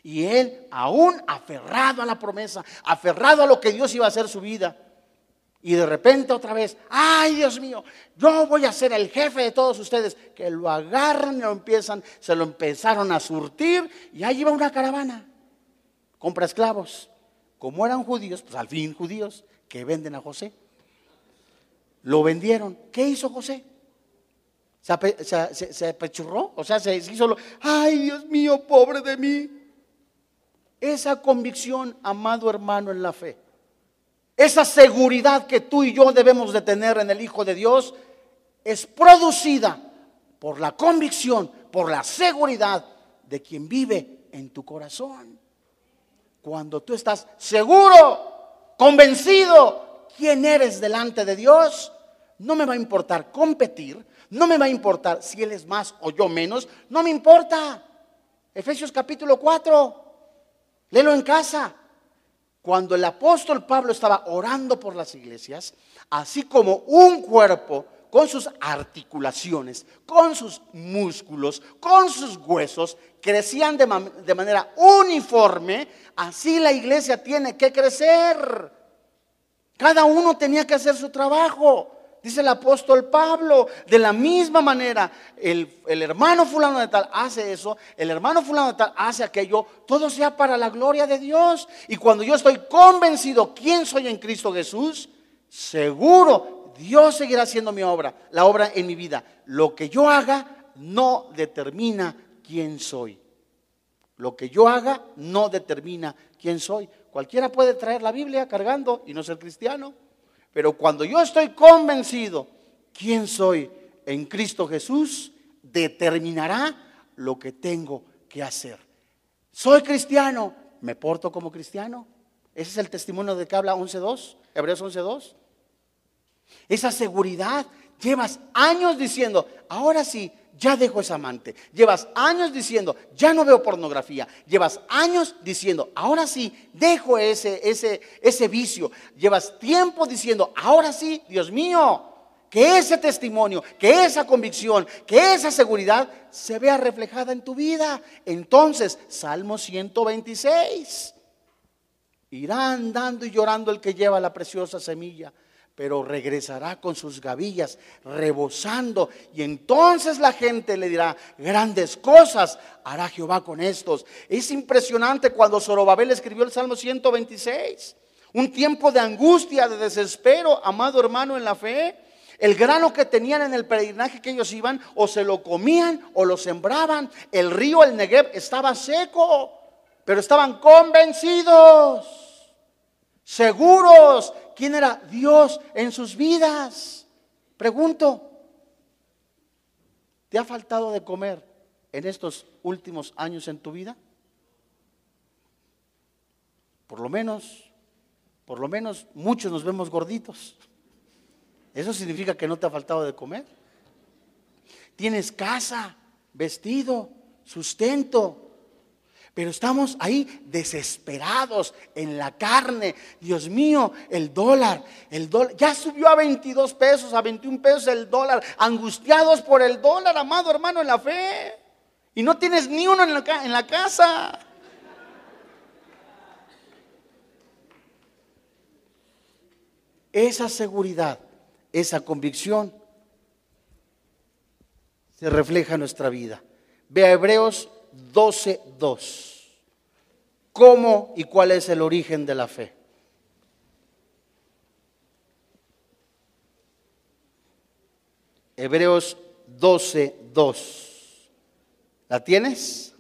Y él, aún aferrado a la promesa, aferrado a lo que Dios iba a hacer su vida, y de repente otra vez, ay Dios mío, yo voy a ser el jefe de todos ustedes, que lo agarran y lo empiezan, se lo empezaron a surtir y ahí iba una caravana, compra esclavos. Como eran judíos, pues al fin judíos, que venden a José. Lo vendieron. ¿Qué hizo José? Se, apechurró, o sea, se hizo lo, ay Dios mío, pobre de mí. Esa convicción, amado hermano en la fe esa seguridad que tú y yo debemos de tener en el Hijo de Dios es producida por la convicción, por la seguridad de quien vive en tu corazón. Cuando tú estás seguro, convencido quién eres delante de Dios, no me va a importar competir, no me va a importar si Él es más o yo menos, no me importa. Efesios capítulo 4, léelo en casa. Cuando el apóstol Pablo estaba orando por las iglesias, así como un cuerpo con sus articulaciones, con sus músculos, con sus huesos, crecían de, manera uniforme, así la iglesia tiene que crecer. Cada uno tenía que hacer su trabajo. Dice el apóstol Pablo, de la misma manera, el, el, hermano fulano de tal hace eso, el hermano fulano de tal hace aquello, todo sea para la gloria de Dios. Y cuando yo estoy convencido quién soy en Cristo Jesús, seguro Dios seguirá haciendo mi obra, la obra en mi vida. Lo que yo haga no determina quién soy. Lo que yo haga no determina quién soy. Cualquiera puede traer la Biblia cargando y no ser cristiano. Pero cuando yo estoy convencido quién soy en Cristo Jesús, determinará lo que tengo que hacer. Soy cristiano, me porto como cristiano. Ese es el testimonio de que habla 11.2, Hebreos 11.2. Esa seguridad, llevas años diciendo, ahora sí, ya dejo ese amante. Llevas años diciendo, ya no veo pornografía. Llevas años diciendo, ahora sí, dejo ese, ese, ese vicio. Llevas tiempo diciendo, ahora sí, Dios mío, que ese testimonio, que esa convicción, que esa seguridad se vea reflejada en tu vida. Entonces, Salmo 126. Irá andando y llorando el que lleva la preciosa semilla pero regresará con sus gavillas rebosando. Y entonces la gente le dirá, grandes cosas hará Jehová con estos. Es impresionante cuando Zorobabel escribió el Salmo 126. Un tiempo de angustia, de desespero, amado hermano en la fe. El grano que tenían en el peregrinaje que ellos iban, o se lo comían o lo sembraban. El río, el Negev, estaba seco, pero estaban convencidos seguros quién era Dios en sus vidas. Pregunto, ¿te ha faltado de comer en estos últimos años en tu vida? Por lo menos, por lo menos muchos nos vemos gorditos. ¿Eso significa que no te ha faltado de comer? Tienes casa, vestido, sustento, pero estamos ahí desesperados en la carne. Dios mío, el dólar, el dólar, ya subió a 22 pesos, a 21 pesos el dólar, angustiados por el dólar, amado hermano en la fe. Y no tienes ni uno en la, en la casa. Esa seguridad, esa convicción se refleja en nuestra vida. Ve a Hebreos 12.2 cómo y cuál es el origen de la fe. Hebreos 12, 2. ¿La tienes?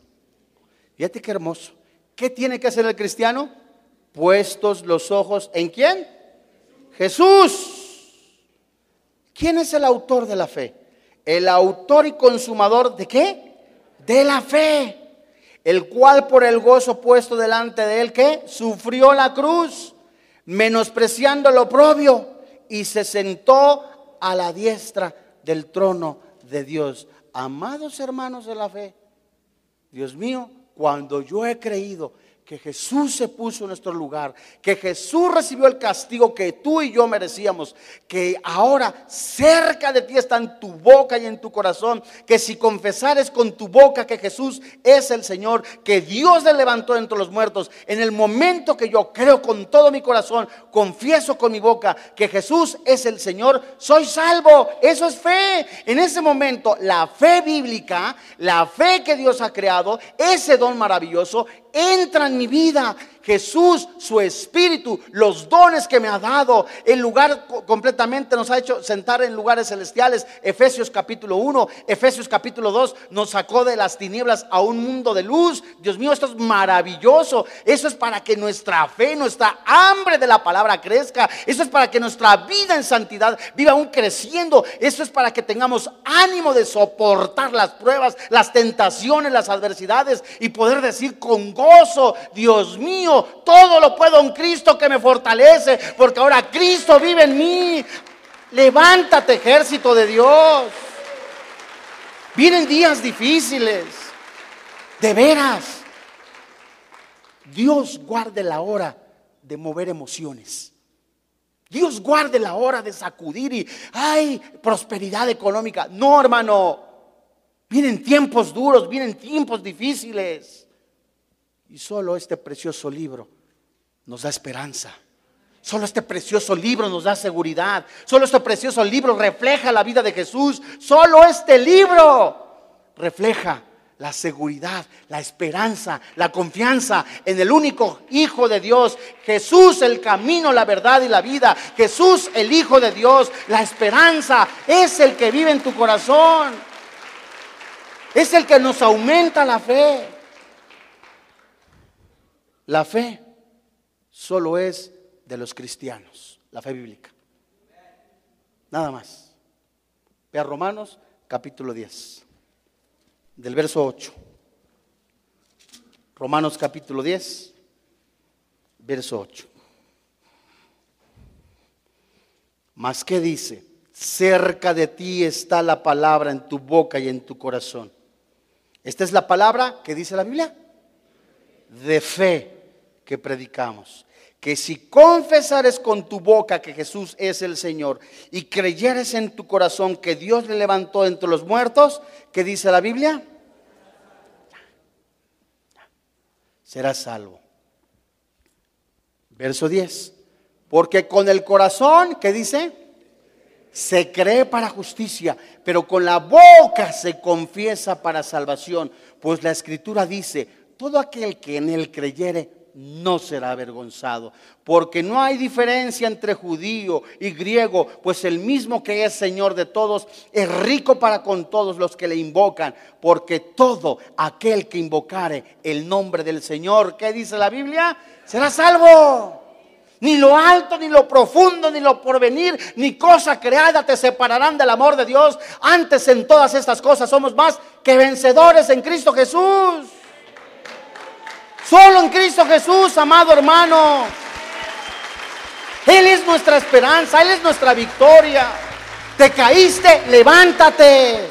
Fíjate qué hermoso. ¿Qué tiene que hacer el cristiano? Puestos los ojos en quién? Jesús. ¿Quién es el autor de la fe? El autor y consumador de qué? De la fe el cual por el gozo puesto delante de él, que sufrió la cruz, menospreciando lo propio, y se sentó a la diestra del trono de Dios. Amados hermanos de la fe, Dios mío, cuando yo he creído que Jesús se puso en nuestro lugar, que Jesús recibió el castigo que tú y yo merecíamos, que ahora cerca de ti está en tu boca y en tu corazón, que si confesares con tu boca que Jesús es el Señor, que Dios le levantó entre los muertos, en el momento que yo creo con todo mi corazón, confieso con mi boca que Jesús es el Señor, soy salvo. Eso es fe. En ese momento, la fe bíblica, la fe que Dios ha creado, ese don maravilloso, entra en mi vida. Jesús, su espíritu, los dones que me ha dado, el lugar completamente nos ha hecho sentar en lugares celestiales. Efesios capítulo 1, Efesios capítulo 2 nos sacó de las tinieblas a un mundo de luz. Dios mío, esto es maravilloso. Eso es para que nuestra fe, nuestra hambre de la palabra crezca. Eso es para que nuestra vida en santidad viva aún creciendo. Eso es para que tengamos ánimo de soportar las pruebas, las tentaciones, las adversidades y poder decir con gozo, Dios mío, todo lo puedo en Cristo que me fortalece, porque ahora Cristo vive en mí. Levántate, ejército de Dios. Vienen días difíciles, de veras. Dios guarde la hora de mover emociones. Dios guarde la hora de sacudir y, ay, prosperidad económica. No, hermano. Vienen tiempos duros, vienen tiempos difíciles. Y solo este precioso libro nos da esperanza. Solo este precioso libro nos da seguridad. Solo este precioso libro refleja la vida de Jesús. Solo este libro refleja la seguridad, la esperanza, la confianza en el único Hijo de Dios, Jesús el camino, la verdad y la vida, Jesús el Hijo de Dios, la esperanza, es el que vive en tu corazón, es el que nos aumenta la fe. La fe solo es de los cristianos, la fe bíblica. Nada más. Ve a Romanos capítulo 10 del verso 8. Romanos capítulo 10, verso 8. Mas ¿qué dice? Cerca de ti está la palabra en tu boca y en tu corazón. Esta es la palabra que dice la Biblia de fe que predicamos. Que si confesares con tu boca que Jesús es el Señor y creyeres en tu corazón que Dios le levantó entre los muertos, ¿qué dice la Biblia? serás salvo. Verso 10. Porque con el corazón, ¿qué dice? Se cree para justicia, pero con la boca se confiesa para salvación. Pues la escritura dice, todo aquel que en él creyere no será avergonzado, porque no hay diferencia entre judío y griego, pues el mismo que es Señor de todos es rico para con todos los que le invocan, porque todo aquel que invocare el nombre del Señor, ¿qué dice la Biblia? Será salvo. Ni lo alto, ni lo profundo, ni lo porvenir, ni cosa creada te separarán del amor de Dios. Antes en todas estas cosas somos más que vencedores en Cristo Jesús. Solo en Cristo Jesús, amado hermano. Él es nuestra esperanza, Él es nuestra victoria. Te caíste, levántate.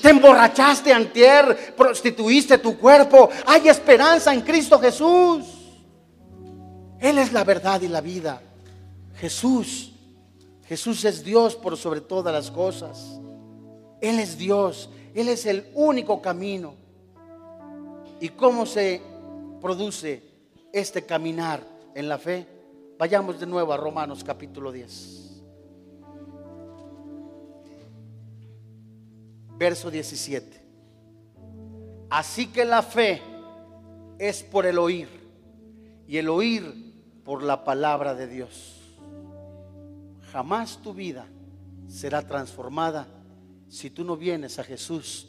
Te emborrachaste antier, prostituiste tu cuerpo. Hay esperanza en Cristo Jesús. Él es la verdad y la vida. Jesús, Jesús es Dios por sobre todas las cosas. Él es Dios, Él es el único camino. ¿Y cómo se produce este caminar en la fe? Vayamos de nuevo a Romanos capítulo 10. Verso 17. Así que la fe es por el oír y el oír por la palabra de Dios. Jamás tu vida será transformada si tú no vienes a Jesús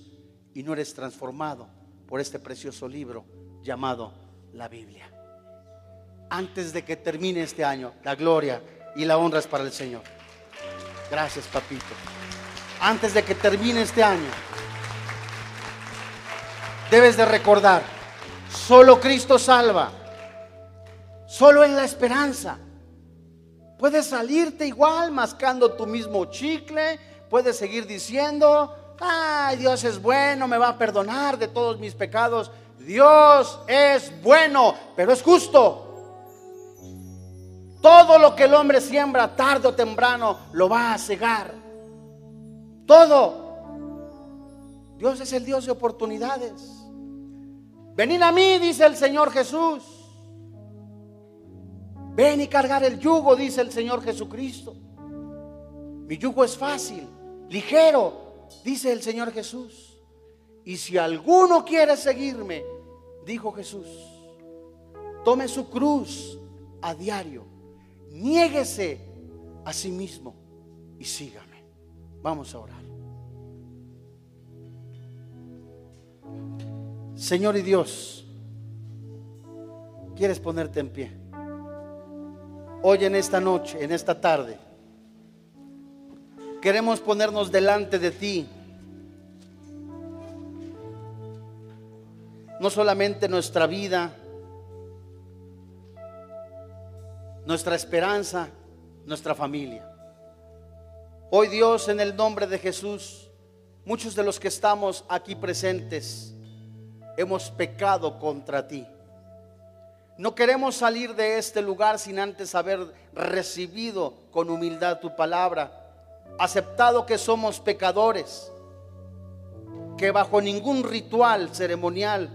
y no eres transformado por este precioso libro llamado la Biblia. Antes de que termine este año, la gloria y la honra es para el Señor. Gracias, papito. Antes de que termine este año, debes de recordar, solo Cristo salva. Solo en la esperanza. Puedes salirte igual mascando tu mismo chicle, puedes seguir diciendo, ay, Dios es bueno, me va a perdonar de todos mis pecados. Dios es bueno, pero es justo. Todo lo que el hombre siembra, tarde o temprano, lo va a cegar. Todo. Dios es el Dios de oportunidades. Venid a mí, dice el Señor Jesús. Ven y cargar el yugo, dice el Señor Jesucristo. Mi yugo es fácil, ligero dice el Señor Jesús. Y si alguno quiere seguirme, dijo Jesús, tome su cruz a diario, niéguese a sí mismo y sígame. Vamos a orar. Señor y Dios, ¿quieres ponerte en pie? Hoy en esta noche, en esta tarde Queremos ponernos delante de ti. No solamente nuestra vida, nuestra esperanza, nuestra familia. Hoy Dios, en el nombre de Jesús, muchos de los que estamos aquí presentes hemos pecado contra ti. No queremos salir de este lugar sin antes haber recibido con humildad tu palabra aceptado que somos pecadores, que bajo ningún ritual ceremonial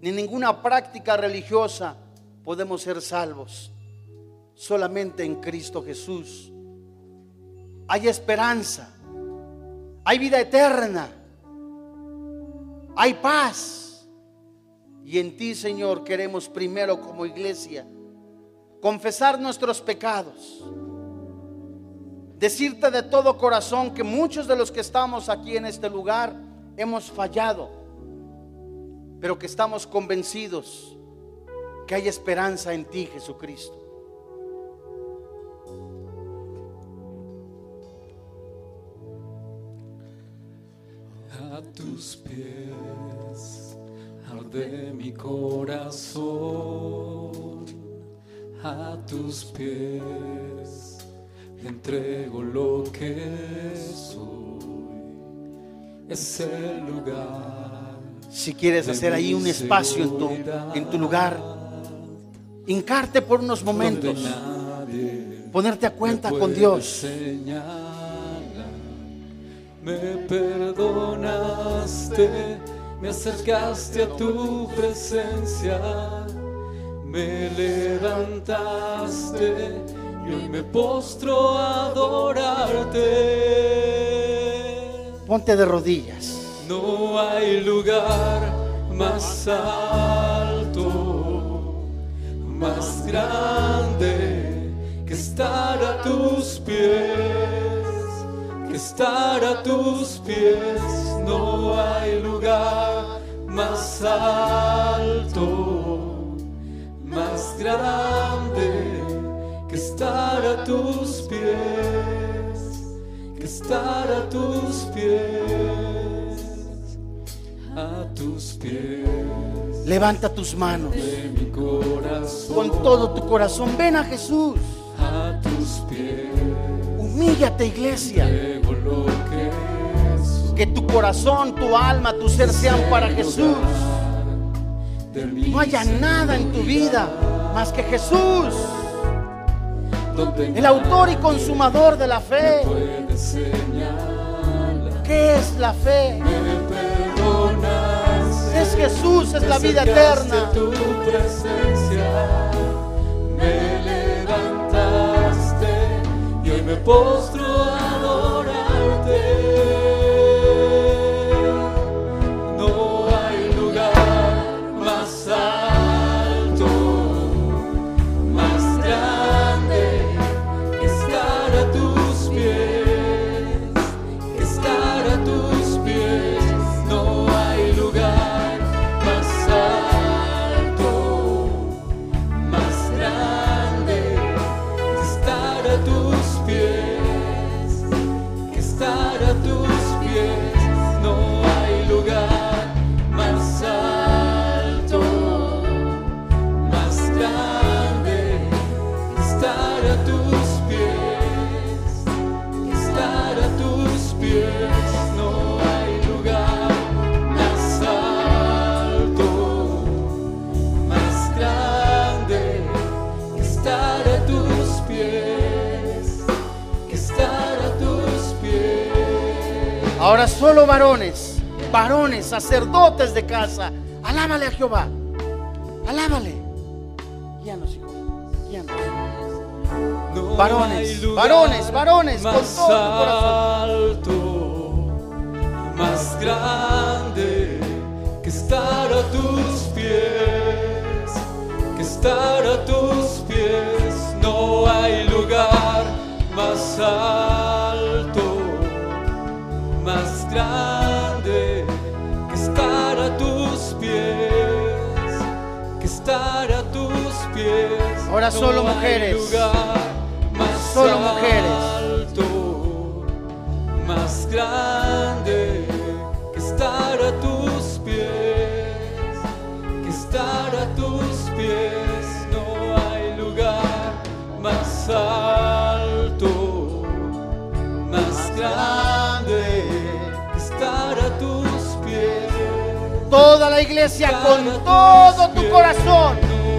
ni ninguna práctica religiosa podemos ser salvos. solamente en Cristo Jesús. Hay esperanza, hay vida eterna, hay paz. Y en ti, Señor, queremos primero como iglesia confesar nuestros pecados, decirte de todo corazón que muchos de los que estamos aquí en este lugar hemos fallado, pero que estamos convencidos que hay esperanza en ti, Jesucristo. A tus pies arde mi corazón, a tus pies entrego lo que soy. Es el lugar. Si quieres hacer ahí un espacio en tu, en tu lugar, hincarte por unos momentos, ponerte a cuenta con Dios. Me perdonaste, me acercaste a tu presencia, me levantaste y hoy me postro a adorarte. Ponte de rodillas. No hay lugar más alto, más grande que estar a tus pies, que estar a tus pies. No hay lugar más alto, más grande estar a tus pies, que estar a tus pies, a tus pies. Levanta tus manos de mi corazón con todo tu corazón. Ven a Jesús. a tus pies Humíllate, iglesia. lo que soy Que tu corazón, tu alma, tu ser sean para Jesús. No haya nada en tu vida más que Jesús, el autor y consumador de la fe. ¿Qué es la fe? Es Jesús, es la vida eterna. a tu presencia me levantaste y hoy me postro sacerdotes de casa. Alábale a Jehová. Alábale. Guíanos, hijo. Guíanos. No Varones, varones, varones, con más todo corazón. alto, más grande que estar a tus pies, que estar a tus pies. No hay lugar más alto, más grande Ahora solo mujeres. Solo mujeres. alto, más grande que estar a tus pies, que estar a tus pies. No hay lugar más alto, más grande que estar a tus pies. Toda la iglesia con todo tu corazón,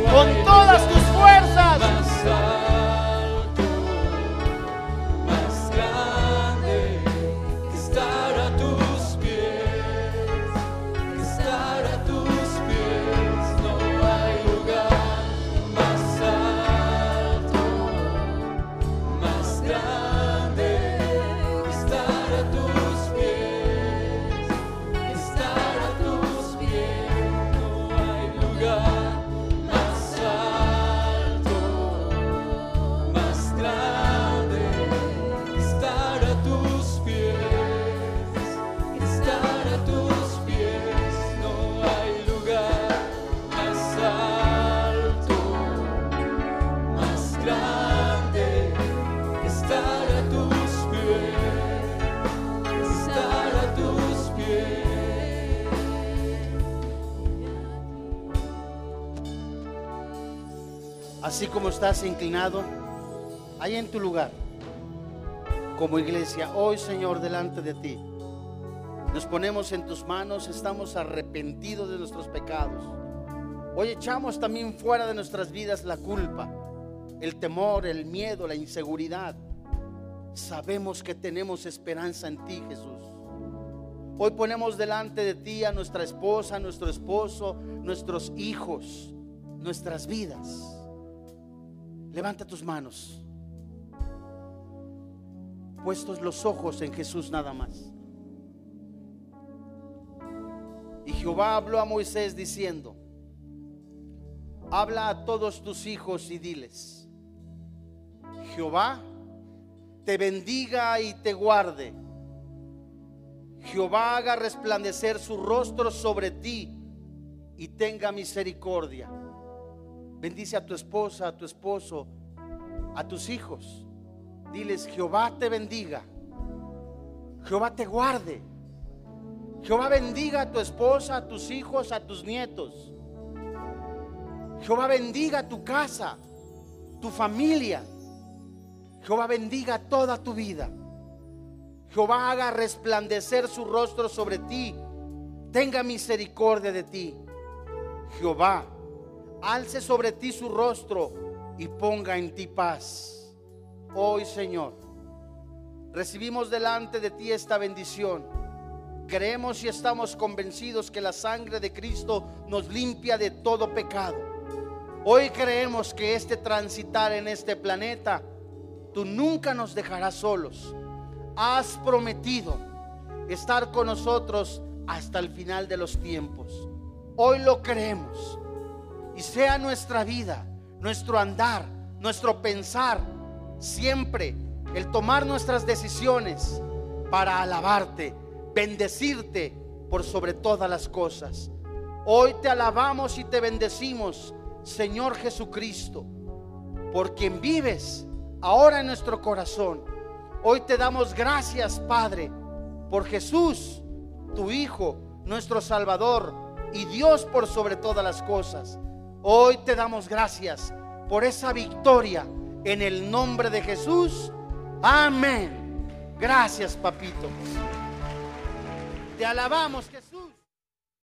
con todas estás inclinado, ahí en tu lugar, como iglesia, hoy Señor, delante de ti, nos ponemos en tus manos, estamos arrepentidos de nuestros pecados. Hoy echamos también fuera de nuestras vidas la culpa, el temor, el miedo, la inseguridad. Sabemos que tenemos esperanza en ti, Jesús. Hoy ponemos delante de ti a nuestra esposa, a nuestro esposo, nuestros hijos, nuestras vidas. Levanta tus manos, puestos los ojos en Jesús nada más. Y Jehová habló a Moisés diciendo, habla a todos tus hijos y diles, Jehová te bendiga y te guarde. Jehová haga resplandecer su rostro sobre ti y tenga misericordia. Bendice a tu esposa, a tu esposo, a tus hijos. Diles, Jehová te bendiga. Jehová te guarde. Jehová bendiga a tu esposa, a tus hijos, a tus nietos. Jehová bendiga tu casa, tu familia. Jehová bendiga toda tu vida. Jehová haga resplandecer su rostro sobre ti. Tenga misericordia de ti. Jehová alce sobre ti su rostro y ponga en ti paz. Hoy, Señor, recibimos delante de ti esta bendición. Creemos y estamos convencidos que la sangre de Cristo nos limpia de todo pecado. Hoy creemos que este transitar en este planeta, tú nunca nos dejarás solos. Has prometido estar con nosotros hasta el final de los tiempos. Hoy lo creemos. Y sea nuestra vida, nuestro andar, nuestro pensar, siempre el tomar nuestras decisiones para alabarte, bendecirte por sobre todas las cosas. Hoy te alabamos y te bendecimos, Señor Jesucristo, por quien vives ahora en nuestro corazón. Hoy te damos gracias, Padre, por Jesús, tu Hijo, nuestro Salvador y Dios por sobre todas las cosas. Hoy te damos gracias por esa victoria en el nombre de Jesús. Amén. Gracias, papito. Te alabamos, Jesús.